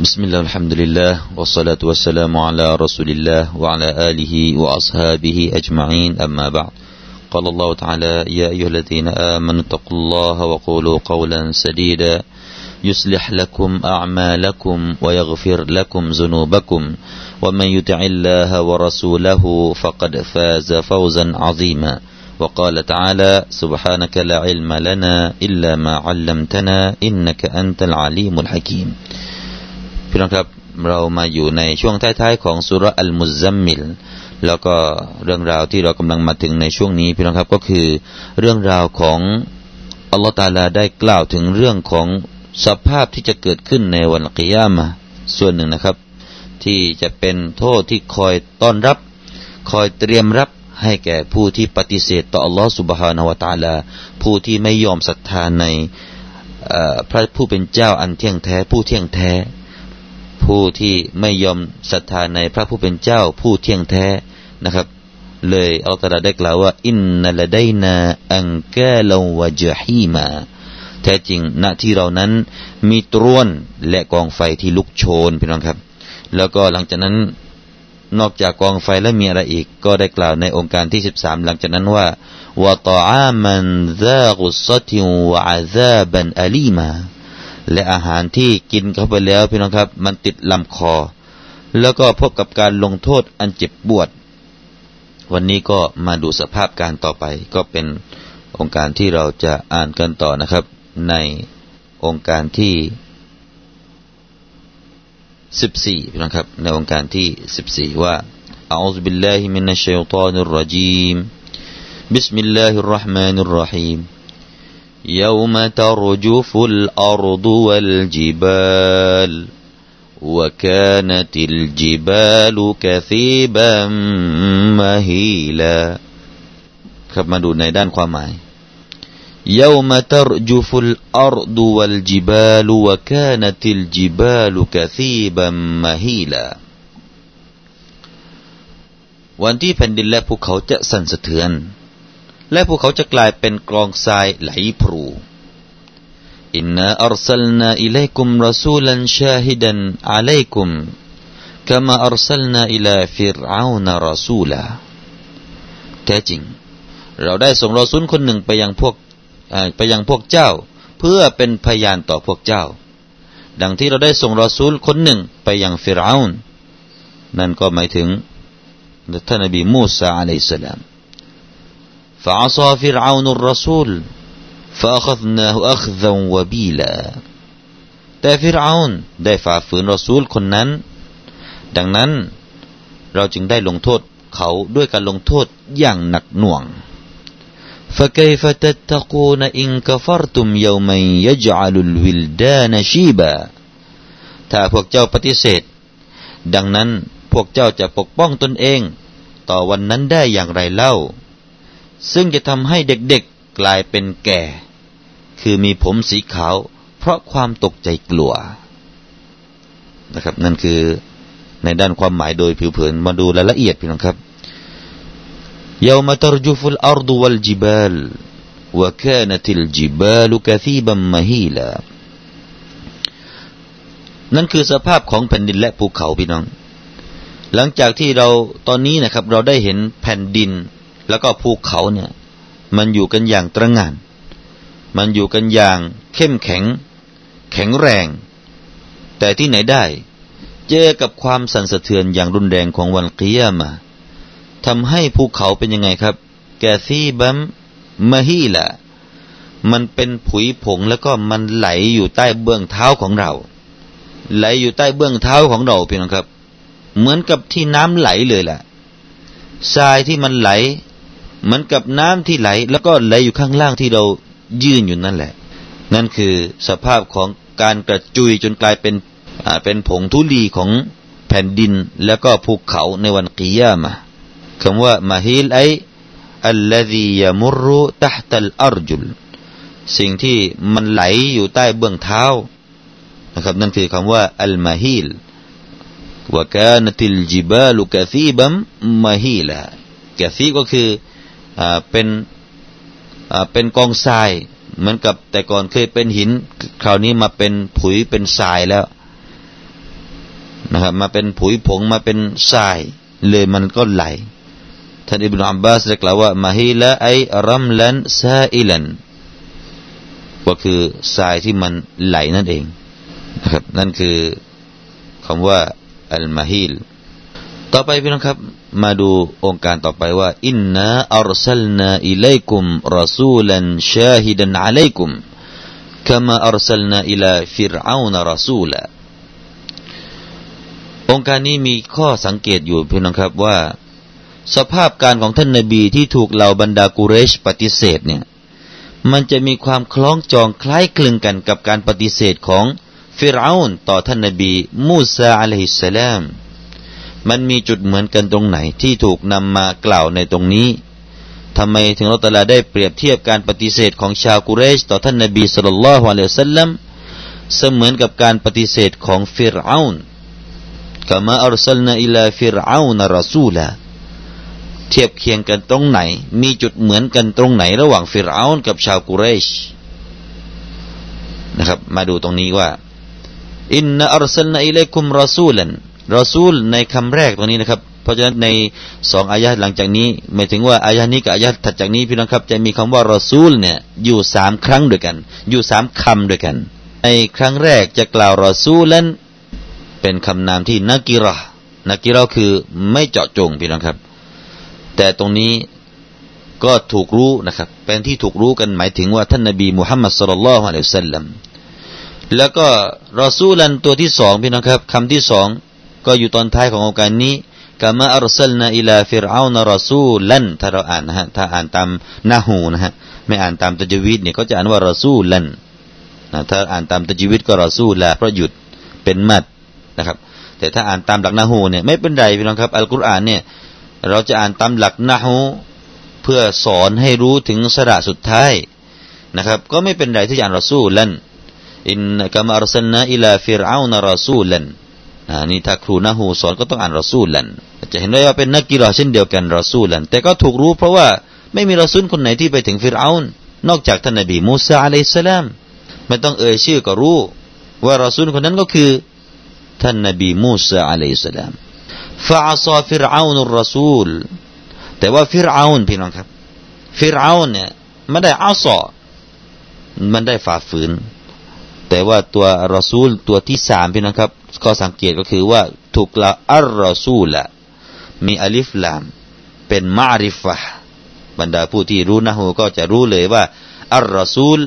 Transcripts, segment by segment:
بسم الله الحمد لله والصلاة والسلام على رسول الله وعلى آله وأصحابه أجمعين أما بعد قال الله تعالى يا أيها الذين آمنوا اتقوا الله وقولوا قولا سديدا يصلح لكم أعمالكم ويغفر لكم ذنوبكم ومن يطع الله ورسوله فقد فاز فوزا عظيما وقال تعالى سبحانك لا علم لنا إلا ما علمتنا إنك أنت العليم الحكيم พี่น้องครับเรามาอยู่ในช่วงท้ายๆของสุรอัลมุซัมมิลแล้วก็เรื่องราวที่เรากำลังมาถึงในช่วงนี้พี่น้องครับก็คือเรื่องราวของอัลลอฮฺตาลาได้กล่าวถึงเรื่องของสภาพที่จะเกิดขึ้นในวันกิยามะส่วนหนึ่งนะครับ ที่จะเป็นโทษที่คอยต้อนรับ คอยเตรียมรับให้แก่ผู้ที่ปฏิเสธต่ออัลลอฮฺสุบฮานาวตาลา ผู้ที่ไม่ยอมศรัทธาในพระผู้เป็นเจ้าอันเที่ยงแท้ผู้เที่ยงแท้ ผู้ที่ไม่ยอมศรัทธาในพระผู้เป็นเจ้าผู้เที่ยงแท้นะครับ เลยอัลตราได้กล่าวว่า อินนัลไดนาอังกาลวะจฮีมา แท้จริงณที่เรานั้นมีตรวนและกองไฟที่ลุกโชนพี่น้องครับ แล้วก็หลังจากนั้นนอกจากกองไฟแล้วมีอะไรอีก ก็ได้กล่าวในองค์การที่สิบสามหลังจากนั้นว่าวะตอามันซากุสติวะอาซาบันอาลีมา และอาหารที่กินเข้าไปแล้วพี่น้องครับ มันติดลำคอ แล้วก็พบกับการลงโทษอันเจ็บปวด วันนี้ก็มาดูสภาพการต่อไป ก็เป็นองค์การที่เราจะอ่านกันต่อนะครับ ในองค์การที่สิบสี่พี่น้องครับ ในองค์การที่สิบสี่ว่าอัลลอฮฺบิลลาฮิมินัชชัยฏานุรรจีม بسم الله الرحمن الرحيم يوم ترجف الأرض والجبال وكانت الجبال كثيبا مهيلا ครับมาดูในด้านความหมาย يوم ترجف الأرض والجبال وكانت الجبال كثيبا مهيلا วันที่แผ่นดินและภูเขาจะสั่นสะเทือน และพวกเขาจะกลายเป็นกองทรายไหลพรูإنا أرسلنا إليكم رسولا شاهدا عليكم كما أرسلنا إلى فرعون رسولاแท้จริง เราได้ส่งรอซุลคนหนึ่งไปยังพวกไปยังพวกเจ้า เพื่อเป็นพยานต่อพวกเจ้า ดังที่เราได้ส่งรอซูลคนหนึ่งไปยังฟิรอาวนนั่นก็หมายถึงท่านนบีมูซาอะลัยฮิสลาม فعصى فرعون الرسول فأخذناه أخذا وبيلا แต่ฟิรอา์ได้ฝ่าฝืนรอซูลคนนั้น ดังนั้นเราจึงได้ลงโทษเขาด้วยการลงโทษอย่างหนักหน่วง فكيف تتقون إن كفرتم يوما يجعل الولدان شيبا ถ้าพวกเจ้าปฏิเสธ ดังนั้นพวกเจ้าจะปกป้องตนเอง ต่อวันนั้นได้อย่างไรเล่า ซึ่งจะทำให้เด็กๆกลายเป็นแก่ คือมีผมสีขาว เพราะความตกใจกลัว นะครับ นั่นคือในด้านความหมายโดยผิวเผิน มาดูรายละเอียดพี่น้องครับยาวมาตรจุฟุลอาร์ดูวัลจิบาลวะ وكانت الجبال كثيبا مهيلا นั่นคือสภาพของแผ่นดินและภูเขาพี่น้อง หลังจากที่เราตอนนี้นะครับ เราได้เห็นแผ่นดิน แล้วก็ภูเขาเนี่ย มันอยู่กันอย่างตระงานมันอยู่กันอย่างเข้มแข็ง แข็งแรง แต่ที่ไหนได้ เจอกับความสั่นสะเทือนอย่างรุนแรงของวันกิยามาทำให้ภูเขาเป็นยังไงครับ แกซีบัมมฮีละมันเป็นผุยผงแล้วก็มันไหลอยู่ใต้เบื้องเท้าของเรา ไหลอยู่ใต้เบื้องเท้าของเราพี่น้องครับ เหมือนกับที่น้ำไหลเลยแหละทรายที่มันไหล เหมือนกับน้ำที่ไหล แล้วก็ไหลอยู่ข้างล่างที่เรายื่นอยู่นั่นแหละ นั่นคือสภาพของการกระจุยจนกลายเป็นเป็นผงทุลีของแผ่นดินแล้วก็ภูเขาในวันกิยามะคำว่ามาฮิลไออัลลซียามุรุตัตัลอัรจุลสิ่งที่มันไหลอยู่ใต้เบื้องเท้านะครับนั่นคือคำว่าอัลมาฮิลวกานติลจิบาลุกะซีบัมมาฮิลกะซีก็คือ เป็นเป็นกองทรายเหมือนกับแต่ก่อนเคยเป็นหิน คราวนี้มาเป็นผุยเป็นทรายแล้วนะครับ มาเป็นผุยผงมาเป็นทราย เลยมันก็ไหลท่านอิบนาอับบาสได้กล่าวว่ามาฮิละไอรัมลันซาอิลันก็คือทรายที่มันไหลนั่นเองนะครับนั่นคือคำว่าอัลมาฮิล ต่อไปพี่น้องครับมาดูองค์การต่อไปว่าอินนาอัลซัลนาอิลัยกุมรอซูลันชาฮิดันอะลัยกุม كما أرسلنا إلى فرعون رسولا องค์การนี้มีข้อสังเกตอยู่พี่น้องครับว่า สภาพการของท่านนบีที่ถูกเหล่าบรรดากุเรชปฏิเสธเนี่ยมันจะมีความคล้องจองคล้ายคลึงกันกับการปฏิเสธของฟิรเอานต่อท่านนบีมูซาอะลัยฮิสสลาม มันมีจุดเหมือนกันตรงไหน ที่ถูกนำมากล่าวในตรงนี้ทำไมอัลลอฮฺตะอาลาได้เปรียบเทียบการปฏิเสธของชาวกุเรช ต่อท่านนบีصلى الله عليه وسلمเสมือนกับการปฏิเสธของฟิรเอานكما أرسلنا إلى فرعون رسولاเทียบเคียงกันตรงไหน มีจุดเหมือนกันตรงไหน ระหว่างฟิรเอานกับชาวกุเรชนะครับ มาดูตรงนี้ว่าإنا أرسلنا إليكم رسولا รอซูลในคำแรกตรงนี้นะครับ เพราะฉะนั้นในสองอายะหลังจากนี้หมายถึงว่าอายะนี้กับอายะถัดจากนี้พี่น้องครับจะมีคำว่ารอซูลเนี่ยอยู่สามครั้งด้วยกัน อยู่สามคำด้วยกัน ในครั้งแรกจะกล่าวรอซูลันเป็นคำนามที่นักกิรอนักกิรอคือไม่เจาะจงพี่น้องครับ แต่ตรงนี้ก็ถูกรู้นะครับ เป็นที่ถูกรู้กันหมายถึงว่าท่านนบีมุฮัมมัดสุลลัลฮุอะลัยฮิสซาลลัมแล้วก็รอซูลันตัวที่สองพี่น้องครับคำที่สอง ก็อยู่ตอนท้ายของโอกาสนี้กามาอัลสลนาอิลาฟิรเอานรอซูลันถ้าเราอ่านนะฮะถ้าอ่านตามนาหูนะฮะไม่อ่านตามตะจวิตเนี่ยก็จะอ่านว่ารอซูลันนะถ้าอ่านตามตะจวิตก็รอซูละเพราะหยุดเป็นมัดนะครับ แต่ถ้าอ่านตามหลักนาหูเนี่ยไม่เป็นไรพี่น้องครับอัลกุรอานเนี่ยเราจะอ่านตามหลักนาหูเพื่อสอนให้รู้ถึงสระสุดท้ายนะครับ ก็ไม่เป็นไรที่จะอ่านรอซูลันإنا كما أرسلنا إلى فرعون رسولا นี่ถ้าครูنحوสอนก็ต้องอ่านرسولاจะเห็นได้ว่าเป็นنكرةเช่นเดียวกันرسولا แต่ก็ถูกรู้เพราะว่าไม่มีรอซูลคนไหนที่ไปถึงฟิรเอานนอกจากท่านนบีมูซาعليه السلامไม่ต้องเอ่ยชื่อก็รู้ ว่ารอซูลคนนั้นก็คือ ท่านนบีมูซาعليه السلام فعصى فرعون الرسولแต่ว่าฟิรเอานพี่น้องครับ ฟิรเอานเนี่ยไม่ได้عصىมันได้ฝ่าฝืน แต่ว่าตัวรอซูลตัวที่สามพี่น้องครับก็สังเกตก็คือว่าถูกละالرسولมีألف لام เป็นمعرفةบรรดาผู้ที่รู้نحوก็จะรู้เลยว่าالرسول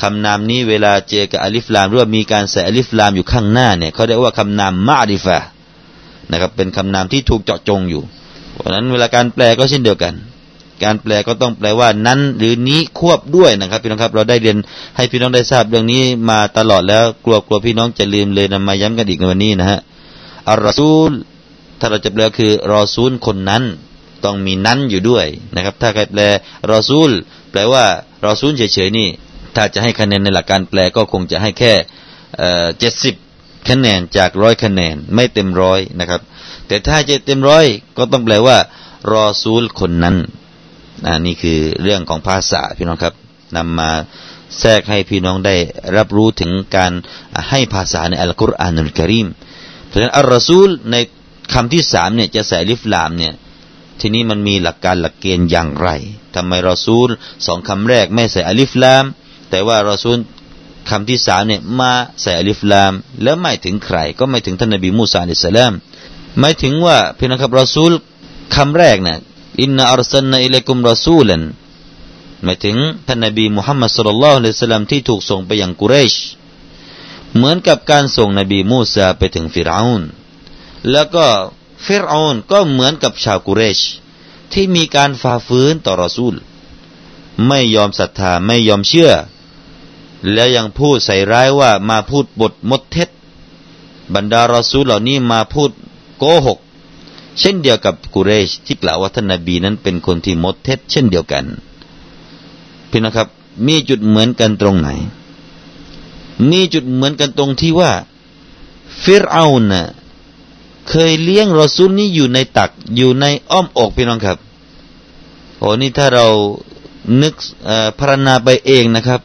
คำนามนี้เวลาเจอกับألف لامหรือว่ามีการใส่ألف لامอยู่ข้างหน้าเนี่ยเขาเรียกว่าคำนามمعرفةนะครับเป็นคำนามที่ถูกเจาะจงอยู่เพราะนั้นเวลาการแปลก็เช่นเดียวกัน การแปลก็ต้องแปลว่านั้น หรือนี้ควบด้วยนะครับพี่น้องครับ เราได้เรียนให้พี่น้องได้ทราบเรื่องนี้มาตลอดแล้วกลัวกลัวพี่น้องจะลืมเลยนำมาย้ำกันอีกในวันนี้นะฮะอัลรอซูลถ้าเราจะแปลคือรอซูลคนนั้น ต้องมีนั้นอยู่ด้วยนะครับ ถ้าใครแปลรอซูล แปลว่ารอซูลเฉยๆนี่ ถ้าจะให้คะแนนในหลักการแปลก็คงจะให้แค่เจ็ดสิบคะแนนจากร้อยคะแนนไม่เต็มร้อยนะครับ แต่ถ้าจะเต็มร้อยก็ต้องแปลว่ารอซูลคนนั้น นะนี่คือเรื่องของภาษาพี่น้องครับนำมาแทรกให้พี่น้องได้รับรู้ถึงการให้ภาษาในอัลกุรอานอัลกิริมเพราะฉะนั้นอัลรอซูลในคำที่สามเนี่ยจะใส่ลิฟลามเนี่ยทีนี้มันมีหลักการหลักเกณฑ์อย่างไรทำไมรอซูลสองคำแรกไม่ใส่อลิฟลาม แต่ว่ารอซูลคำที่สามเนี่ยมาใส่ألف لام แล้วหมายถึงใคร ก็หมายถึงท่านนบีมูซาعليه السلامไม่ถึงว่าพี่น้องครับรอซูลคำแรกเนี่ย إنا أرسلنا إليكم رسولاหมายถึงท่านนบีมุฮัมมัดصلى الله عليه وسلمที่ถูกส่งไปยังกุเรช เหมือนกับการส่งนบีมูซาไปถึงฟิรอานแล้วก็ฟิรอานก็เหมือนกับชาวกุเรช ที่มีการฝ่าฝืนต่อรอซูล ไม่ยอมศรัทธาไม่ยอมเชื่อ แล้วยังพูดใส่ร้ายว่ามาพูดบทมดเท็จบรรดารอซูลเหล่านี้มาพูดโกหก เช่นเดียวกับกุเรชที่กล่าวว่าท่านนบีนั้นเป็นคนที่มดเท็จเช่นเดียวกัน พี่นะครับ มีจุดเหมือนกันตรงไหน มีจุดเหมือนกันตรงที่ว่าฟิรเอาน่ะเคยเลี้ยงรอซูลนี้อยู่ในตักอยู่ในอ้อมอกพี่น้องครับโอ้นี่ถ้าเรานึกพรณนาไปเองนะครับ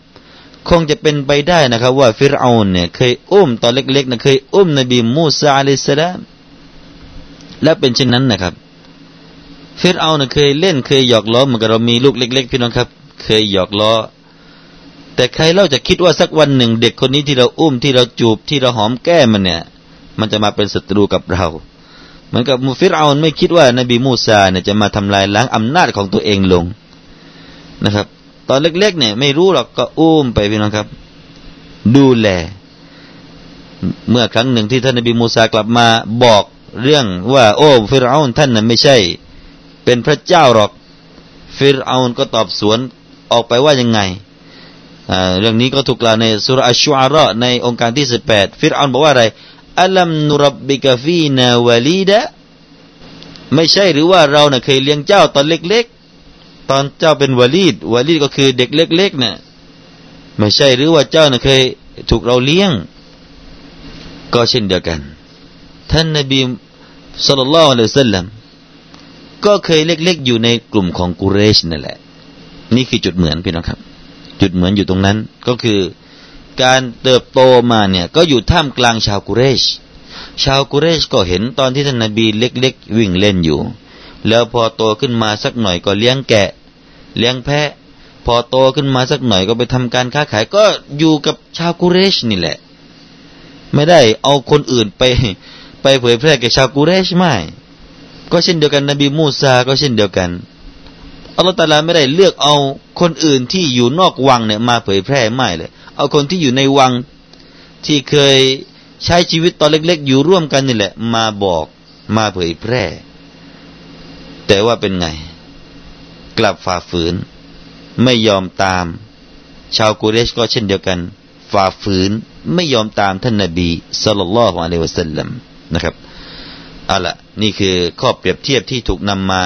คงจะเป็นไปได้นะครับ ว่าฟิรเอาเนี่ยเคยอุ้มตอนเล็กๆนะเคยอุ้มนบีมูซาอะลัยสลาม และเป็นเช่นนั้นนะครับฟิรเอาเนี่ยเคยเล่นเคยหยอกล้อเหมือนกับเรามีลูกเล็ก ๆ พี่น้องครับ เคยหยอกล้อ แต่ใครเล่าจะคิดว่าสักวันหนึ่ง เด็กคนนี้ที่เราอุ้มที่เราจูบที่เราหอมแก้มมันเนี่ย มันจะมาเป็นศัตรูกับเราเหมือนกับมูฟิรเอาไม่คิดว่านบีมูซาเนี่ยจะมาทำลายล้างอำนาจของตัวเองลงนะครับ ตอนเล็กๆเนี่ย ไม่รู้หรอกก็อุ้มไปพี่น้องครับ ดูแล เมื่อครั้งหนึ่งที่ท่านนบีมูซากลับมาบอก เรื่องว่า โอ้ฟิรเอาท่านน่ะไม่ใช่ เป็นพระเจ้าหรอก ฟิรเอาก็ตอบสวนออกไปว่ายังไงเรื่องนี้ก็ถูกกล่าวในสุรอัชชุอาระในองค์การที่สิบแปดฟิรเอาบอกว่าอะไรอัลัมนุรับบิกฟีนาวลีดะไม่ใช่หรือว่าเราเน่ะเคยเลี้ยงเจ้าตอนเล็ก ๆ ตอนเจ้าเป็นวลีดวลีดก็คือเด็กเล็กๆเนี่ยไม่ใช่หรือว่าเจ้าเน่ะเคยถูกเราเลี้ยง ก็เช่นเดียวกัน ท่านนบี สุลต่านละอัลลอฮฺก็เคยเล็กๆอยู่ในกลุ่มของกุเรชนั่นแหละ นี่คือจุดเหมือนพี่น้องครับ จุดเหมือนอยู่ตรงนั้นก็คือการเติบโตมาเนี่ยก็อยู่ท่ามกลางชาวกุเรช ชาวกุเรชก็เห็นตอนที่ท่านนบีเล็กๆ วิ่งเล่นอยู่ แล้วพอโตขึ้นมาสักหน่อยก็เลี้ยงแกะ เลี้ยงแพะ พอโตขึ้นมาสักหน่อยก็ไปทำการค้าขาย ก็อยู่กับชาวกุเรชนี่แหละ ไม่ได้เอาคนอื่นไป ไปเผยแพร่แก่ชาวกุเรชไม่ก็เช่นเดียวกันนบีมูซาก็เช่นเดียวกันอัลลอฮฺตาลาไม่ได้เลือกเอาคนอื่นที่อยู่นอกวังเนี่ยมาเผยแพร่ไม่เลย เอาคนที่อยู่ในวังที่เคยใช้ชีวิตตอนเล็ก ๆ อยู่ร่วมกันนี่แหละ มาบอกมาเผยแพร่ แต่ว่าเป็นไง กลับฝ่าฝืน ไม่ยอมตาม ชาวกุเรชก็เช่นเดียวกัน ฝ่าฝืนไม่ยอมตามท่านนาบีصلى الله عليه وسلم นะครับเอาละนี่คือข้อเปรียบเทียบที่ถูกนำมา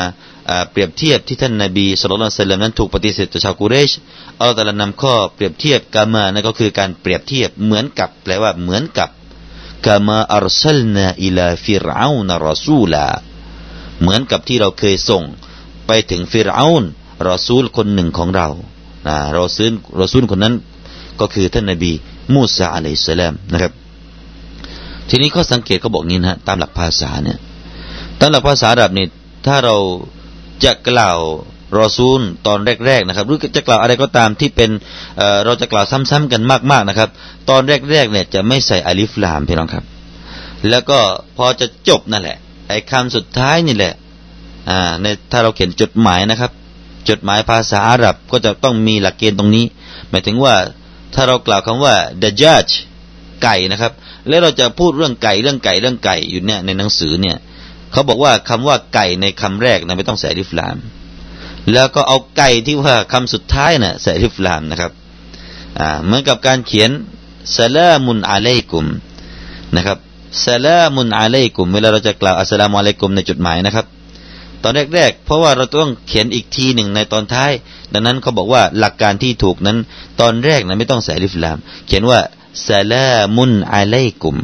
เปรียบเทียบที่ท่านนาบีصلى الله عليه وسلمนั้นถูกปฏิเสธจากชาวกุเรชอัลลอฮฺตรัสนำข้อเปรียบเทียบكماนั่นก็คือการเปรียบเทียบเหมือนกับแปลว่าเหมือนกับكما أرسلنا إلى فرعون رسولاเหมือนกับที่เราเคยส่งไปถึงฟิรอานรอซูลคนหนึ่งของเราเราซื้อรอซูลคนนั้นก็คือท่านนาบีมูซาอะลัยสสลามนะครับ ทีนี้ข้อสังเกตเขาบอกงี้นะตามหลักภาษาเนี่ยตามหลักภาษาอาหรับนี่ถ้าเราจะกล่าวรอซูลตอนแรกๆนะครับหรือจะกล่าวอะไรก็ตามที่เป็นเเราจะกล่าวซ้ำๆกันมากๆนะครับ ตอนแรกๆเนี่ยจะไม่ใส่อลิฟลามพี่น้องครับ แล้วก็พอจะจบนั่นแหละ ไอ้คำสุดท้ายนี่แหละอ่าในถ้าเราเขียนจดหมายนะครับ จดหมายภาษาอาหรับก็จะต้องมีหลักเกณฑ์ตรงนี้ หมายถึงว่าถ้าเรากล่าวคำว่า the judge ไก่นะครับ แล้วเราจะพูดเรื่องไก่เรื่องไก่เรื่องไก่อยู่เนี่ยในหนังสือเนี่ยเขาบอกว่าคำว่าไก่ในคำแรกนะไม่ต้องใส่ลิฟลาม แล้วก็เอาไก่ที่ว่าคำสุดท้ายนะ่ะใส่ลิฟลามนะครับอ่าเหมือนกับการเขียนสลามุนอะลัยกุมนะครับสลามุนอะลัยกุมเวลาเราจะกล่าวอัสลามุอะลัยกุมในจดหมายนะครับ ตอนแรก ๆ เพราะว่าเราต้องเขียนอีกทีหนึ่งในตอนท้าย ดังนั้นเขาบอกว่าหลักการที่ถูกนั้น ตอนแรกนะไม่ต้องใส่ลิฟลาม เขียนว่า สลามุนอะลัยกุม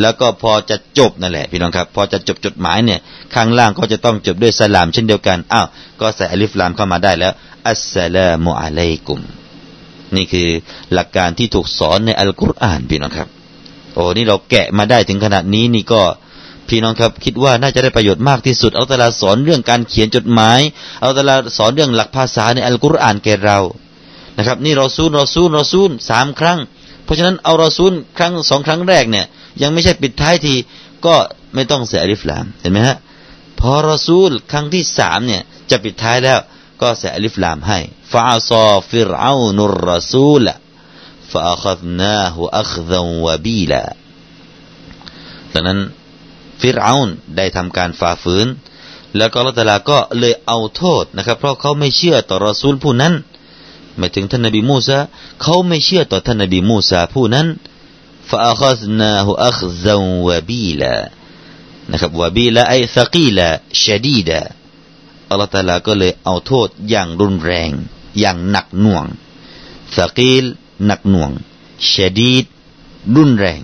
แล้วก็พอจะจบนั่นแหละพี่น้องครับ พอจะจบจดหมายเนี่ย ข้างล่างก็จะต้องจบด้วยสลามเช่นเดียวกันอ้าวก็ใส่อลิฟลามเข้ามาได้แล้วอัสสลามุอะลัยกุม นี่คือหลักการที่ถูกสอนในอัลกุรอานพี่น้องครับโอ้นี่เราแกะมาได้ถึงขนาดนี้นี่ก็พี่น้องครับคิดว่าน่าจะได้ประโยชน์มากที่สุดเอาตลาสอนเรื่องการเขียนจดหมายเอาตลาสอนเรื่องหลักภาษาในอัลกุรอานแก่เรา นะครับ นี่รอซูลรอซูลรอซูลสามครั้ง เพราะฉะนั้นเอารอซูลครั้งสองครั้งแรกเนี่ย ยังไม่ใช่ปิดท้ายทีก็ไม่ต้องเสียอลิฟลามเห็นไหมฮะพอรอซูลครั้งที่สามเนี่ย จะปิดท้ายแล้วก็เสียอลิฟลามให้فعصى فرعون الرسول فأخذناه أخذا وبيلاดังนั้นฟิรเอานได้ทำการฝ่าฝืน แล้วก็อัลลอฮฺตะอาลาก็เลยเอาโทษนะครับ เพราะเขาไม่เชื่อต่อรอซูลผู้นั้น หมายถึงท่านนบีมูซาเขาไม่เชื่อต่อท่านนบีมูซาผู้นั้นفأخذناه أخذا وبيلاนะครับวบีลาไอซักีลาชดีดาอัลลอฮฺตาลาก็เลยเอาโทษอย่างรุนแรง อย่างหนักหน่วงสกีลหนักหน่วงชดีดรุนแรง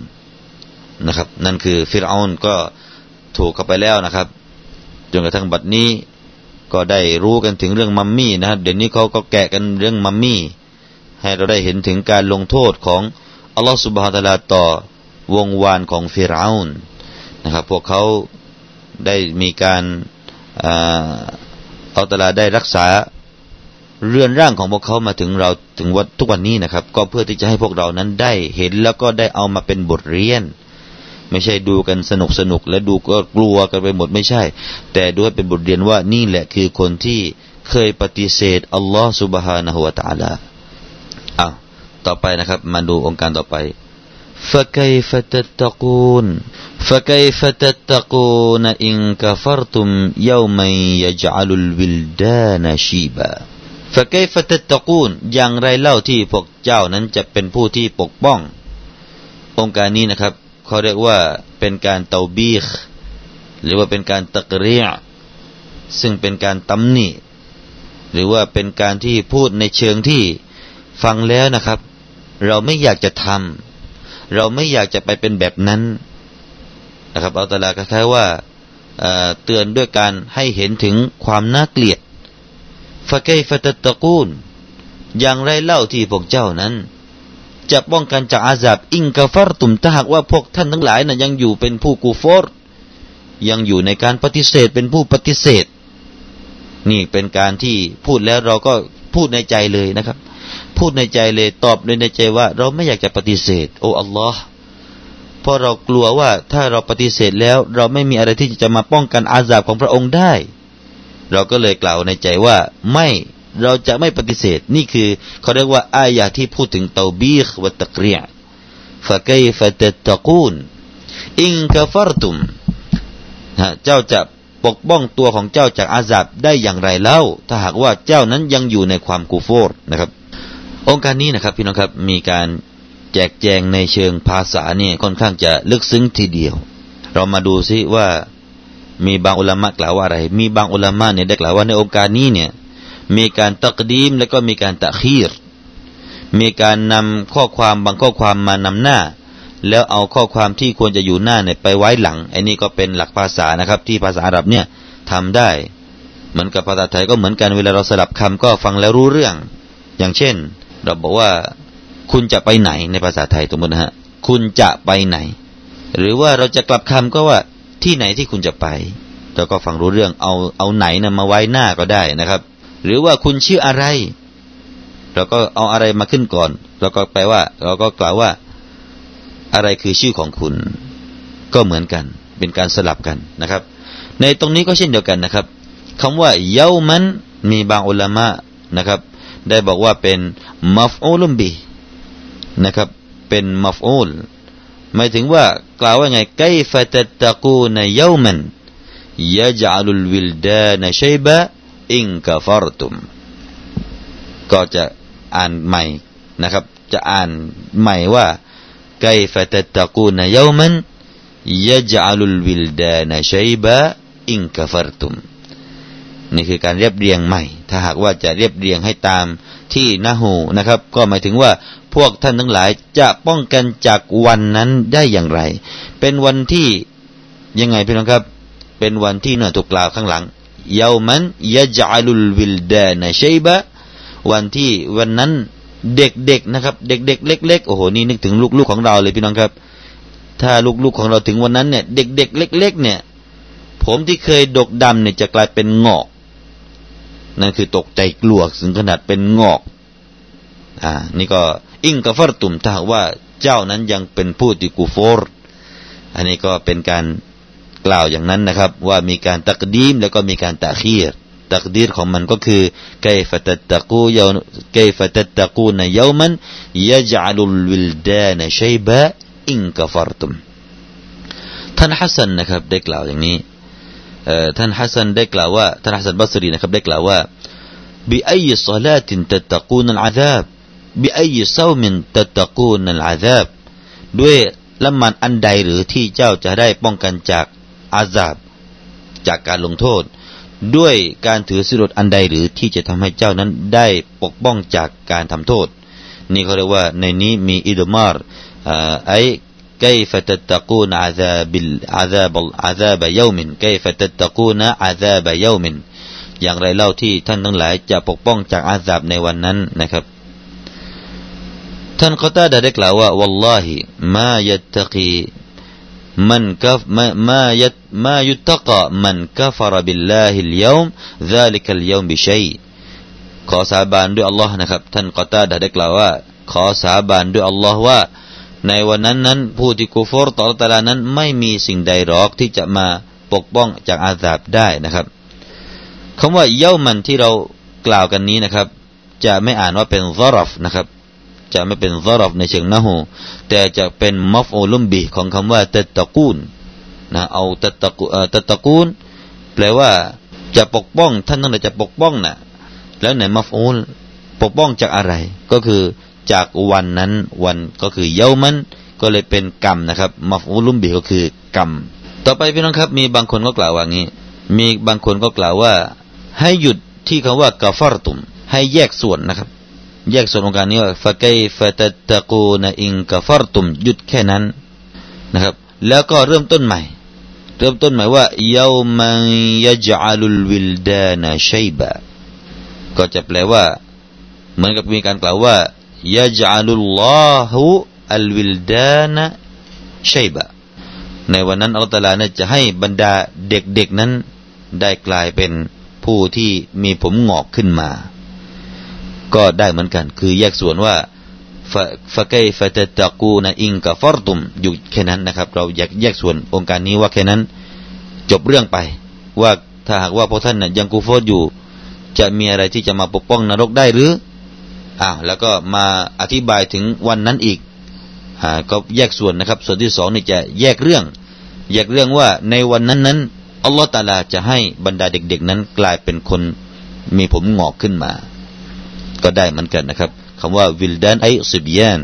นะครับ นั่นคือฟิรอาอนก็ถูกเข้าไปแล้วนะครับ จนกระทั่งบัดนี้ ก็ได้รู้กันถึงเรื่องมัมมี่นะครับเดี๋ยวนี้เขาก็แกะกันเรื่องมัมมี่ ให้เราได้เห็นถึงการลงโทษของอัลลอฮฺสุบฮาตะลาต่อวงวานของฟิรเอานนะครับ พวกเขาได้มีการอัลตลาได้รักษาเรือนร่างของพวกเขามาถึงเราถึงวันทุกวันนี้นะครับ ก็เพื่อที่จะให้พวกเรานั้นได้เห็นแล้วก็ได้เอามาเป็นบทเรียน ไม่ใช่ดูกันสนุกสนุกและดูก็กลัวกันไปหมดไม่ใช่ แต่ด้วยเป็นบทเรียนว่านี่แหละคือคนที่เคยปฏิเสธอัลลอฮฺสุบฮานะฮุวาตาลาอ้าวต่อไปนะครับ มาดูองค์การต่อไป فكيف تتقون فكيف تتقون إن كفرتم يوما يجعل الولدان شيبا فكيف تتقون อย่างไรเล่าที่พวกเจ้านั้นจะเป็นผู้ที่ปกป้อง องค์การนี้นะครับ เขาเรียกว่าเป็นการเตาบีขหรือว่าเป็นการตะกเรียซึ่งเป็นการตำหนิหรือว่าเป็นการที่พูดในเชิงที่ฟังแล้วนะครับ เราไม่อยากจะทำเราไม่อยากจะไปเป็นแบบนั้นนะครับอัลตลาคล้าว่าเตือนด้วยการให้เห็นถึงความน่าเกลียดฟะเกฟะตตะกูลอย่างไรเล่าที่พวกเจ้านั้น จะป้องกันจากอาซาบอิงกาฟารตุมถ้าหากว่าพวกท่านทั้งหลายนะ่ะยังอยู่เป็นผู้กูฟอร์ยังอยู่ในการปฏิเสธเป็นผู้ปฏิเสธ นี่เป็นการที่พูดแล้วเราก็พูดในใจเลยนะครับ พูดในใจเลยตอบเลยในใจว่า เราไม่อยากจะปฏิเสธ โอ้อัลลอฮ์เพราะเรากลัวว่าถ้าเราปฏิเสธแล้ว เราไม่มีอะไรที่จะมาป้องกันอาซาบของพระองค์ได้ เราก็เลยกล่าวในใจว่าไม่ เราจะไม่ปฏิเสธ นี่คือเขาเรียกว่าอายะที่พูดถึงเตาบีขวัตตะเกียฟะไกฟะตตะกูนอิงกฟรตุมเจ้าจะปกป้องตัวของเจ้าจากอาซาบได้อย่างไรเล่า ถ้าหากว่าเจ้านั้นยังอยู่ในความกูโฟรนะครับ องค์การนี้นะครับพี่น้องครับมีการแจกแจงในเชิงภาษาเนี่ยค่อนข้างจะลึกซึ้งทีเดียว เรามาดูซิว่ามีบางอุลามะกล่าวว่าอะไร มีบางอุลามะเนี่ยได้กล่าวว่าในองค์การนี้เนี่ย มีการตักดีมและก็มีการตะคีร มีการนำข้อความบางข้อความมานำหน้า แล้วเอาข้อความที่ควรจะอยู่หน้าเนี่ยไปไว้หลังไอ้นี่ก็เป็นหลักภาษานะครับ ที่ภาษาอาหรับเนี่ยทำได้ เหมือนกับภาษาไทยก็เหมือนกันเวลาเราสลับคำก็ฟังแล้วรู้เรื่อง อย่างเช่น เราบอกว่า คุณจะไปไหนในภาษาไทยตรงนี้นะฮะคุณจะไปไหน หรือว่าเราจะกลับคำก็ว่าที่ไหนที่คุณจะไปเราก็ฟังรู้เรื่องเอาเอาไหนนะมาไว้หน้าก็ได้นะครับ หรือว่าคุณชื่ออะไร เราก็เอาอะไรมาขึ้นก่อน เราก็แปลว่า เราก็กล่าวว่า อะไรคือชื่อของคุณ ก็เหมือนกัน เป็นการสลับกันนะครับ ในตรงนี้ก็เช่นเดียวกันนะครับคำว่าเยามันมีบางอุลามะนะครับ ได้บอกว่าเป็นมัฟอูลุมบีนะครับ เป็นมัฟอูลหมายถึงว่ากล่าวว่าไงไกฟะตตะกูนเยามันยะจัลุลวิลดานชัยบะ อิงกฟารตุม ก็จะอ่านใหม่นะครับ จะอ่านใหม่ว่าไกฟะตตะกูนยามันยะจัลุลวิลดานชัยบะอิงกฟารตุม นี่คือการเรียบเรียงใหม่ ถ้าหากว่าจะเรียบเรียงให้ตามที่นาหูนะครับ ก็หมายถึงว่าพวกท่านทั้งหลายจะป้องกันจากวันนั้นได้อย่างไร เป็นวันที่ยังไงพี่น้องครับ เป็นวันที่น่าถูกกล่าวข้างหลัง เยามันยะจัลุลวิลดานชัยบะวันที่วันนั้นเด็กๆนะครับ เด็กๆเล็กๆโอ้โหนี่นึกถึงลูกๆของเราเลยพี่น้องครับ ถ้าลูกๆของเราถึงวันนั้นเนี่ย เด็กๆเล็ก ๆ เนี่ย ผมที่เคยดกดำเนี่ยจะกลายเป็นงอกนั่นคือตกใจกลัวถึงขนาดเป็นงอกอ่านี่ก็إن كفرتمถ้าว่าเจ้านั้นยังเป็นผู้ที่กูฟอร์อันนี้ก็เป็นการ กล่าวอย่างนั้นนะครับ ว่ามีการตักดีมแล้วก็มีการตะคีรตักดีรของมันก็คือไกฟตตะกูยาไกฟตตะกูนยามันยะจัลุลวิลดานชัยบะอิงกฟรตุมท่านฮัสซันนะครับได้กล่าวอย่างนี้ท่านฮัสซันได้กล่าวว่าท่านฮัสซันบัสรีนะครับได้กล่าวว่า بأي صلاة تتقون العذاب บิอัยเศร้ามินตะตะกูนัลอาซาบด้วยละมันอันใดหรือที่เจ้าจะได้ป้องกันจาก อาซาบ จากการลงโทษ ด้วยการถือสิรดอันใดหรือที่จะทำให้เจ้านั้นได้ปกป้องจากการทำโทษ นี่เขาเรียกว่าในนี้มีอิดมารไอ้ كيف تتقون عذاب عذاب عذاب يوم كيف تتقون عذاب يوم อย่างไรเล่าที่ท่านทั้งหลายจะปกป้องจากอาซาบในวันนั้นนะครับ ท่านกตาดาได้กล่าวว่า والله ما يتقي من كف ما ما يت ما يتقى من كفر بالله اليوم ذلك اليوم بشيء ขอสาบานด้วยอัลลอฮ์นะครับ ท่านกอตาดาได้กล่าวว่า ขอสาบานด้วยอัลลอฮ์ว่า ในวันนั้นนั้นผู้ที่กูฟอร์ต่อตาลานั้น ไม่มีสิ่งใดหรอกที่จะมาปกป้องจากอาซาบได้นะครับคำว่าเย้ามันที่เรากล่าวกันนี้นะครับ จะไม่อ่านว่าเป็นซารฟนะครับ จะไม่เป็นซารฟในเชิงนะฮูแต่จะเป็นมัฟอูลุมบีของคำว่าตะตะกูนนะเอาตะตะกูตะตะกูนแปลว่าจะปกป้อง ท่านต้องจะปกป้องนะ่ะ แล้วไหนมัฟอูลปกป้องจากอะไร ก็คือจากวันนั้นวันก็คือเย้ามันก็เลยเป็นกรรมนะครับมัฟอูลุมบีก็คือกรรม ต่อไปพี่น้องครับ มีบางคนก็กล่าวว่างี้ มีบางคนก็กล่าวว่า ให้หยุดที่คำว่ากาฟารตุม ให้แยกส่วนนะครับ แยกส่วนของการนี้ว่าฟะไกฟะตะตะกูนอิงกาฟารตุมหยุดแค่นั้นนะครับ แล้วก็เริ่มต้นใหม่ เริ่มต้นใหม่ว่าเยามันยะจัลุลวิลดานะชัยบะก็จะแปลว่า เหมือนกับมีการกล่าวว่ายะจัลุลลอฮุอัลวิลดานะชัยบะในวันนั้นอัลลอฮฺเนี่ยจะให้บรรดาเด็กๆนั้น ได้กลายเป็นผู้ที่มีผมงอกขึ้นมา ก็ได้เหมือนกัน คือแยกส่วนว่าฟะไกฟะตะตะกูนะอิงกับฟอร์ตุมอยู่แค่นั้นนะครับ เราอยากแยกส่วนองค์การนี้ว่าแค่นั้น จบเรื่องไป ว่าถ้าหากว่าพวกท่านยังกูฟอดอยู่ จะมีอะไรที่จะมาปกป้องนรกได้หรืออ้าวแล้วก็มาอธิบายถึงวันนั้นอีกก็แยกส่วนนะครับ ส่วนที่สองนี่จะแยกเรื่อง แยกเรื่องว่าในวันนั้นนั้นอัลลอฮฺตาลาจะให้บรรดาเด็ก ๆ นั้นกลายเป็นคนมีผมงอกขึ้นมา ก็ได้เหมือนกันนะครับคำว่าวิลดานไอซิบยาน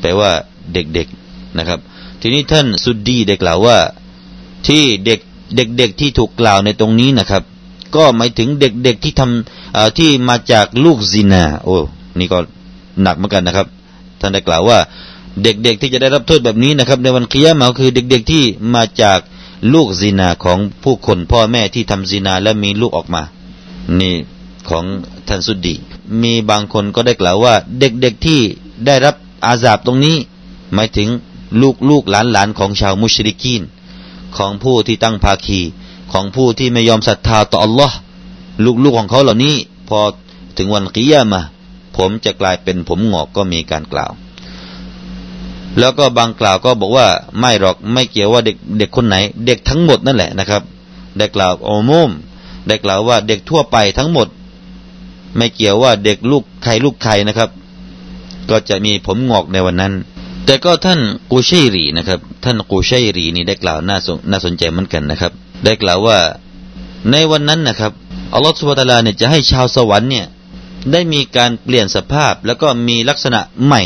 แปลว่าเด็กๆนะครับ ทีนี้ท่านสุดดีได้กล่าวว่า ที่เด็กเด็กๆที่ถูกกล่าวในตรงนี้นะครับ ก็หมายถึงเด็กๆที่ทำที่มาจากลูกซินาโอ้นี่ก็หนักเหมือนกันนะครับ ท่านได้กล่าวว่า เด็กๆที่จะได้รับโทษแบบนี้นะครับ ในวันกิยามะคือเด็กๆที่มาจากลูกซีนาของผู้คนพ่อแม่ที่ทำซีนาและมีลูกออกมา นี่ของท่านสุดดี มีบางคนก็ได้กล่าวว่า เด็กๆที่ได้รับอาซาบตรงนี้ หมายถึงลูกลูกหลานหลานของชาวมุชริกีน ของผู้ที่ตั้งภาคี ของผู้ที่ไม่ยอมศรัทธาต่ออัลลอฮ์ลูกๆของเขาเหล่านี้ พอถึงวันกิยามะผมจะกลายเป็นผมหงอกก็มีการกล่าว แล้วก็บางกล่าวก็บอกว่าไม่หรอกไม่เกี่ยวว่าเด็กเด็กคนไหน เด็กทั้งหมดนั่นแหละนะครับ ได้กล่าวโอมุมได้กล่าวว่าเด็กทั่วไปทั้งหมด ไม่เกี่ยวว่าเด็กลูกใครลูกใครนะครับ ก็จะมีผมงอกในวันนั้น แต่ก็ท่านกูชัยรีนะครับ ท่านกูชัยรีนี่ได้กล่าวน่าสนน่าสนใจเหมือนกันนะครับ ได้กล่าวว่าในวันนั้นนะครับอัลลอฮฺสุบตาลาเนี่ยจะให้ชาวสวรรค์เนี่ยได้มีการเปลี่ยนสภาพแล้วก็มีลักษณะใหม่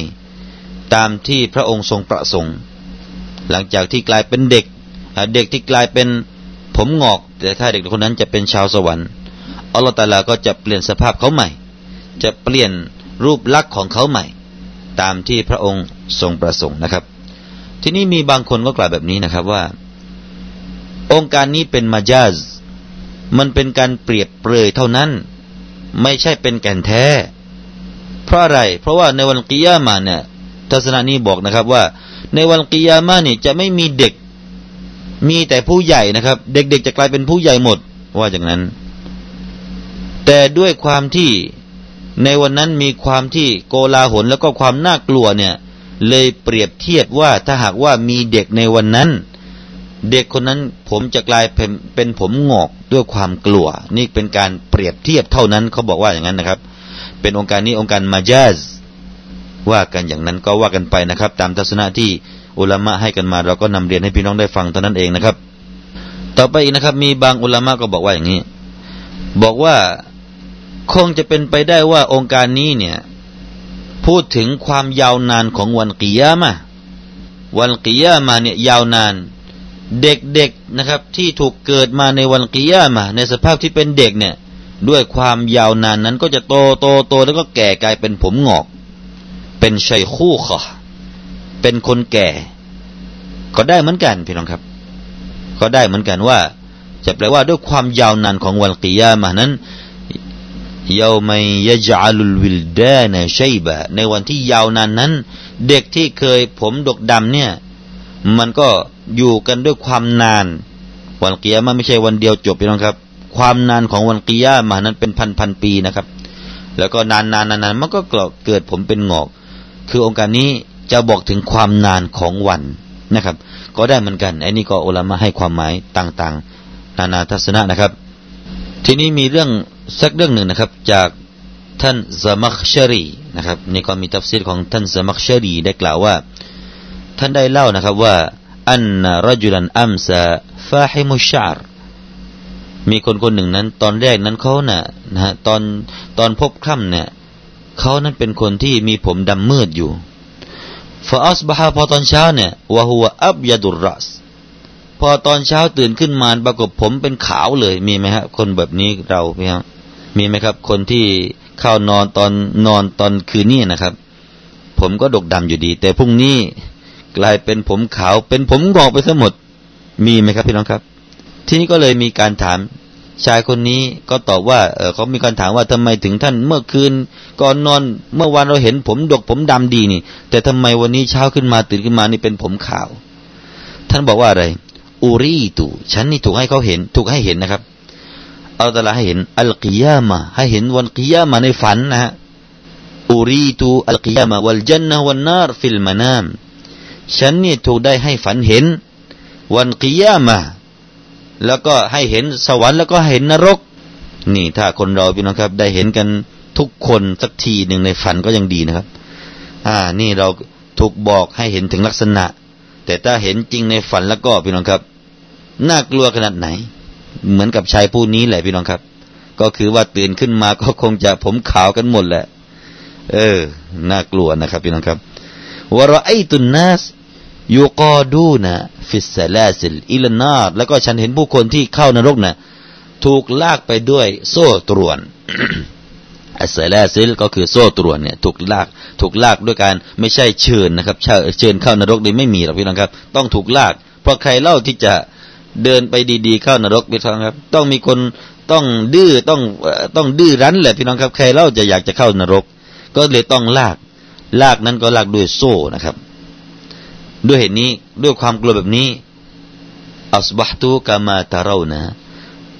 ตามที่พระองค์ทรงประสงค์ หลังจากที่กลายเป็นเด็กเด็กที่กลายเป็นผมงอก แต่ถ้าเด็กคนนั้นจะเป็นชาวสวรรค์ อัลลอฮฺตาลาก็จะเปลี่ยนสภาพเขาใหม่ จะเปลี่ยนรูปลักษณ์ของเขาใหม่ ตามที่พระองค์ทรงประสงค์นะครับ ทีนี้มีบางคนก็กล่าวแบบนี้นะครับว่า องค์การนี้เป็นมาจาซมันเป็นการเปรียบเปรยเท่านั้น ไม่ใช่เป็นแก่นแท้ เพราะอะไร เพราะว่าในวันกิยามาเนี่ยทัศนะนี้บอกนะครับว่า ในวันกิยามานี่จะไม่มีเด็ก มีแต่ผู้ใหญ่นะครับ เด็กๆจะกลายเป็นผู้ใหญ่หมดว่าอย่างนั้น แต่ด้วยความที่ในวันนั้นมีความที่โกลาหลแล้วก็ความน่ากลัวเนี่ย เลยเปรียบเทียบว่าถ้าหากว่ามีเด็กในวันนั้น เด็กคนนั้นผมจะกลายเป็นเป็นผมงอกด้วยความกลัว นี่เป็นการเปรียบเทียบเท่านั้นเขาบอกว่าอย่างนั้นนะครับ เป็นองค์การนี้องค์การมาจาซว่ากันอย่างนั้นก็ว่ากันไปนะครับ ตามทัศนะที่อุลามะให้กันมา เราก็นำเรียนให้พี่น้องได้ฟังเท่านั้นเองนะครับ ต่อไปอีกนะครับ มีบางอุลามะก็บอกว่าอย่างนี้ บอกว่า คงจะเป็นไปได้ว่าองค์การนี้เนี่ย พูดถึงความยาวนานของวันกิยามะวันกิยามาเนี่ยยาวนาน เด็กๆนะครับ ที่ถูกเกิดมาในวันกิยามะในสภาพที่เป็นเด็กเนี่ย ด้วยความยาวนานนั้นก็จะโตโตโตแล้วก็แก่กลายเป็นผมงอก เป็นชัยคู่ขะเป็นคนแก่ ก็ได้เหมือนกันพี่น้องครับ ก็ได้เหมือนกันว่า จะแปลว่าด้วยความยาวนานของวันกิยามานั้น ยาวมัยยจัลุลวิลดานชัยบะในวันที่ยาวนานนั้น เด็กที่เคยผมดกดำเนี่ย มันก็อยู่กันด้วยความนาน วันกิยามะไม่ใช่วันเดียวจบพี่น้องครับ ความนานของวันกิยามะนั้นเป็นพันพันปีนะครับ แล้วก็นานนานนานมันก็เกิดผมเป็นงอก คือองค์การนี้จะบอกถึงความนานของวันนะครับ ก็ได้เหมือนกันไอ้นี่ก็อุลามะให้ความหมายต่าง ๆ นานาทัศนะนะครับ ทีนี้มีเรื่อง สักเรื่องหนึ่งนะครับ จากท่านซามักชรีนะครับในี่ก็มีตัฟซีรของท่านซามักชรีได้กล่าวว่า ท่านได้เล่านะครับว่าอันนรจุลันอัมซาฟาฮิมุชาร์มีคนคนหนึ่งนั้น ตอนแรกนั้นเขานะ่ะนะฮะตอนตอนพบค่ำเนี่ยเขานั้นเป็นคนที่มีผมดำมืดอยู่ฟาอัสบะฮาพอตอนเช้าเนี่ยวะฮัวอับยาดุรัสพอตอนเช้าตื่นขึ้นมาปรากฏผมเป็นขาวเลยมีไหมฮะคนแบบนี้เราพี่ครับ มีไหมครับ คนที่เข้านอนตอนนอนตอนคืนนี้นะครับ ผมก็ดกดำอยู่ดี แต่พรุ่งนี้กลายเป็นผมขาวเป็นผมงอกไปทั้งหมด มีไหมครับพี่น้องครับ ที่นี้ก็เลยมีการถามชายคนนี้ก็ตอบว่าเออเขามีการถามว่าทำไมถึงท่านเมื่อคืนก่อนนอนเมื่อวานเราเห็นผมดกผมดำดีนี่ แต่ทำไมวันนี้เช้าขึ้นมาตื่นขึ้นมานี่เป็นผมขาว ท่านบอกว่าอะไรอูรีตูฉันนี่ถูกให้เขาเห็น ถูกให้เห็นนะครับ อาแต่ละให้เห็นอัลกิยามะให้เห็นวันกิยามะในฝันนะฮะอูรีตูอัลกิยามะวัลจันนะวันนารฟิลมานามฉันนี่ถูกได้ให้ฝันเห็น วันกิยามะแล้วก็ให้เห็นสวรรค์แล้วก็เห็นนรก นี่ถ้าคนเราพี่น้องครับ ได้เห็นกันทุกคนสักทีหนึ่งในฝันก็ยังดีนะครับ อ่า นี่เราถูกบอกให้เห็นถึงลักษณะ แต่ถ้าเห็นจริงในฝันแล้วก็พี่น้องครับ น่ากลัวขนาดไหน เหมือนกับชายผู้นี้แหละพี่น้องครับ ก็คือว่าตื่นขึ้นมาก็คงจะผมขาวกันหมดแหละ เออ น่ากลัวนะครับพี่น้องครับورأيت الناس يقادون في السلاسل إلى النارแล้วก็ฉันเห็นผู้คนที่เข้านรกนะ่ะถูกลากไปด้วยโซ่ตรวนالسلاسلก็คือโซ่ตรวนเนี่ยถูกลากถูกลากด้วยการไม่ใช่เชิญนะครับเชิญเข้านรกนี่ไม่มีหรอกพี่น้องครับ ต้องถูกลาก เพราะใครเล่าที่จะ เดินไปดีๆเข้านรกพี่น้องครับ ต้องมีคนต้องดื้อต้องต้องดื้อรั้นแหละพี่น้องครับใครเล่าจะอยากจะเข้านรก ก็เลยต้องลาก ลากนั้นก็ลากด้วยโซ่นะครับ ด้วยเหตุนี้ด้วยความกลัวแบบนี้อัสบะตูกามาตาเรานะ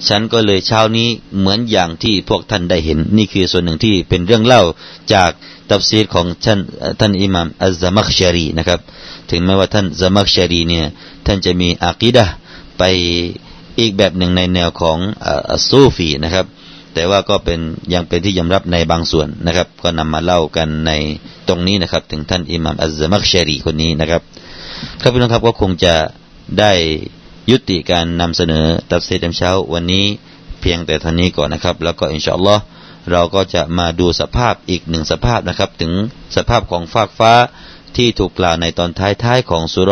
ฉันก็เลยเช้านี้เหมือนอย่างที่พวกท่านได้เห็น นี่คือส่วนหนึ่งที่เป็นเรื่องเล่าจากตัฟซีรของท่านท่านอิหม่ามอัลซามักชารีนะครับ ถึงแม้ว่าท่านซามักชารีเนี่ยท่านจะมีอากีดะ ไปอีกแบบหนึ่งในแนวของอซูฟีนะครับ แต่ว่าก็เป็นยังเป็นที่ยอมรับในบางส่วนนะครับ ก็นำมาเล่ากันในตรงนี้นะครับ ถึงท่านอิหม่ามอัลซมักชารีคนนี้นะครับครับพี่น้องครับก็คงจะได้ยุติการนำเสนอตัดเศษเช้าวันนี้เพียงแต่ท่านี้ก่อนนะครับ แล้วก็อินชาอัลลอฮ์เราก็จะมาดูสภาพอีกหนึ่งสภาพนะครับ ถึงสภาพของฟากฟ้าที่ถูกกล่าวในตอนท้ายๆของสุร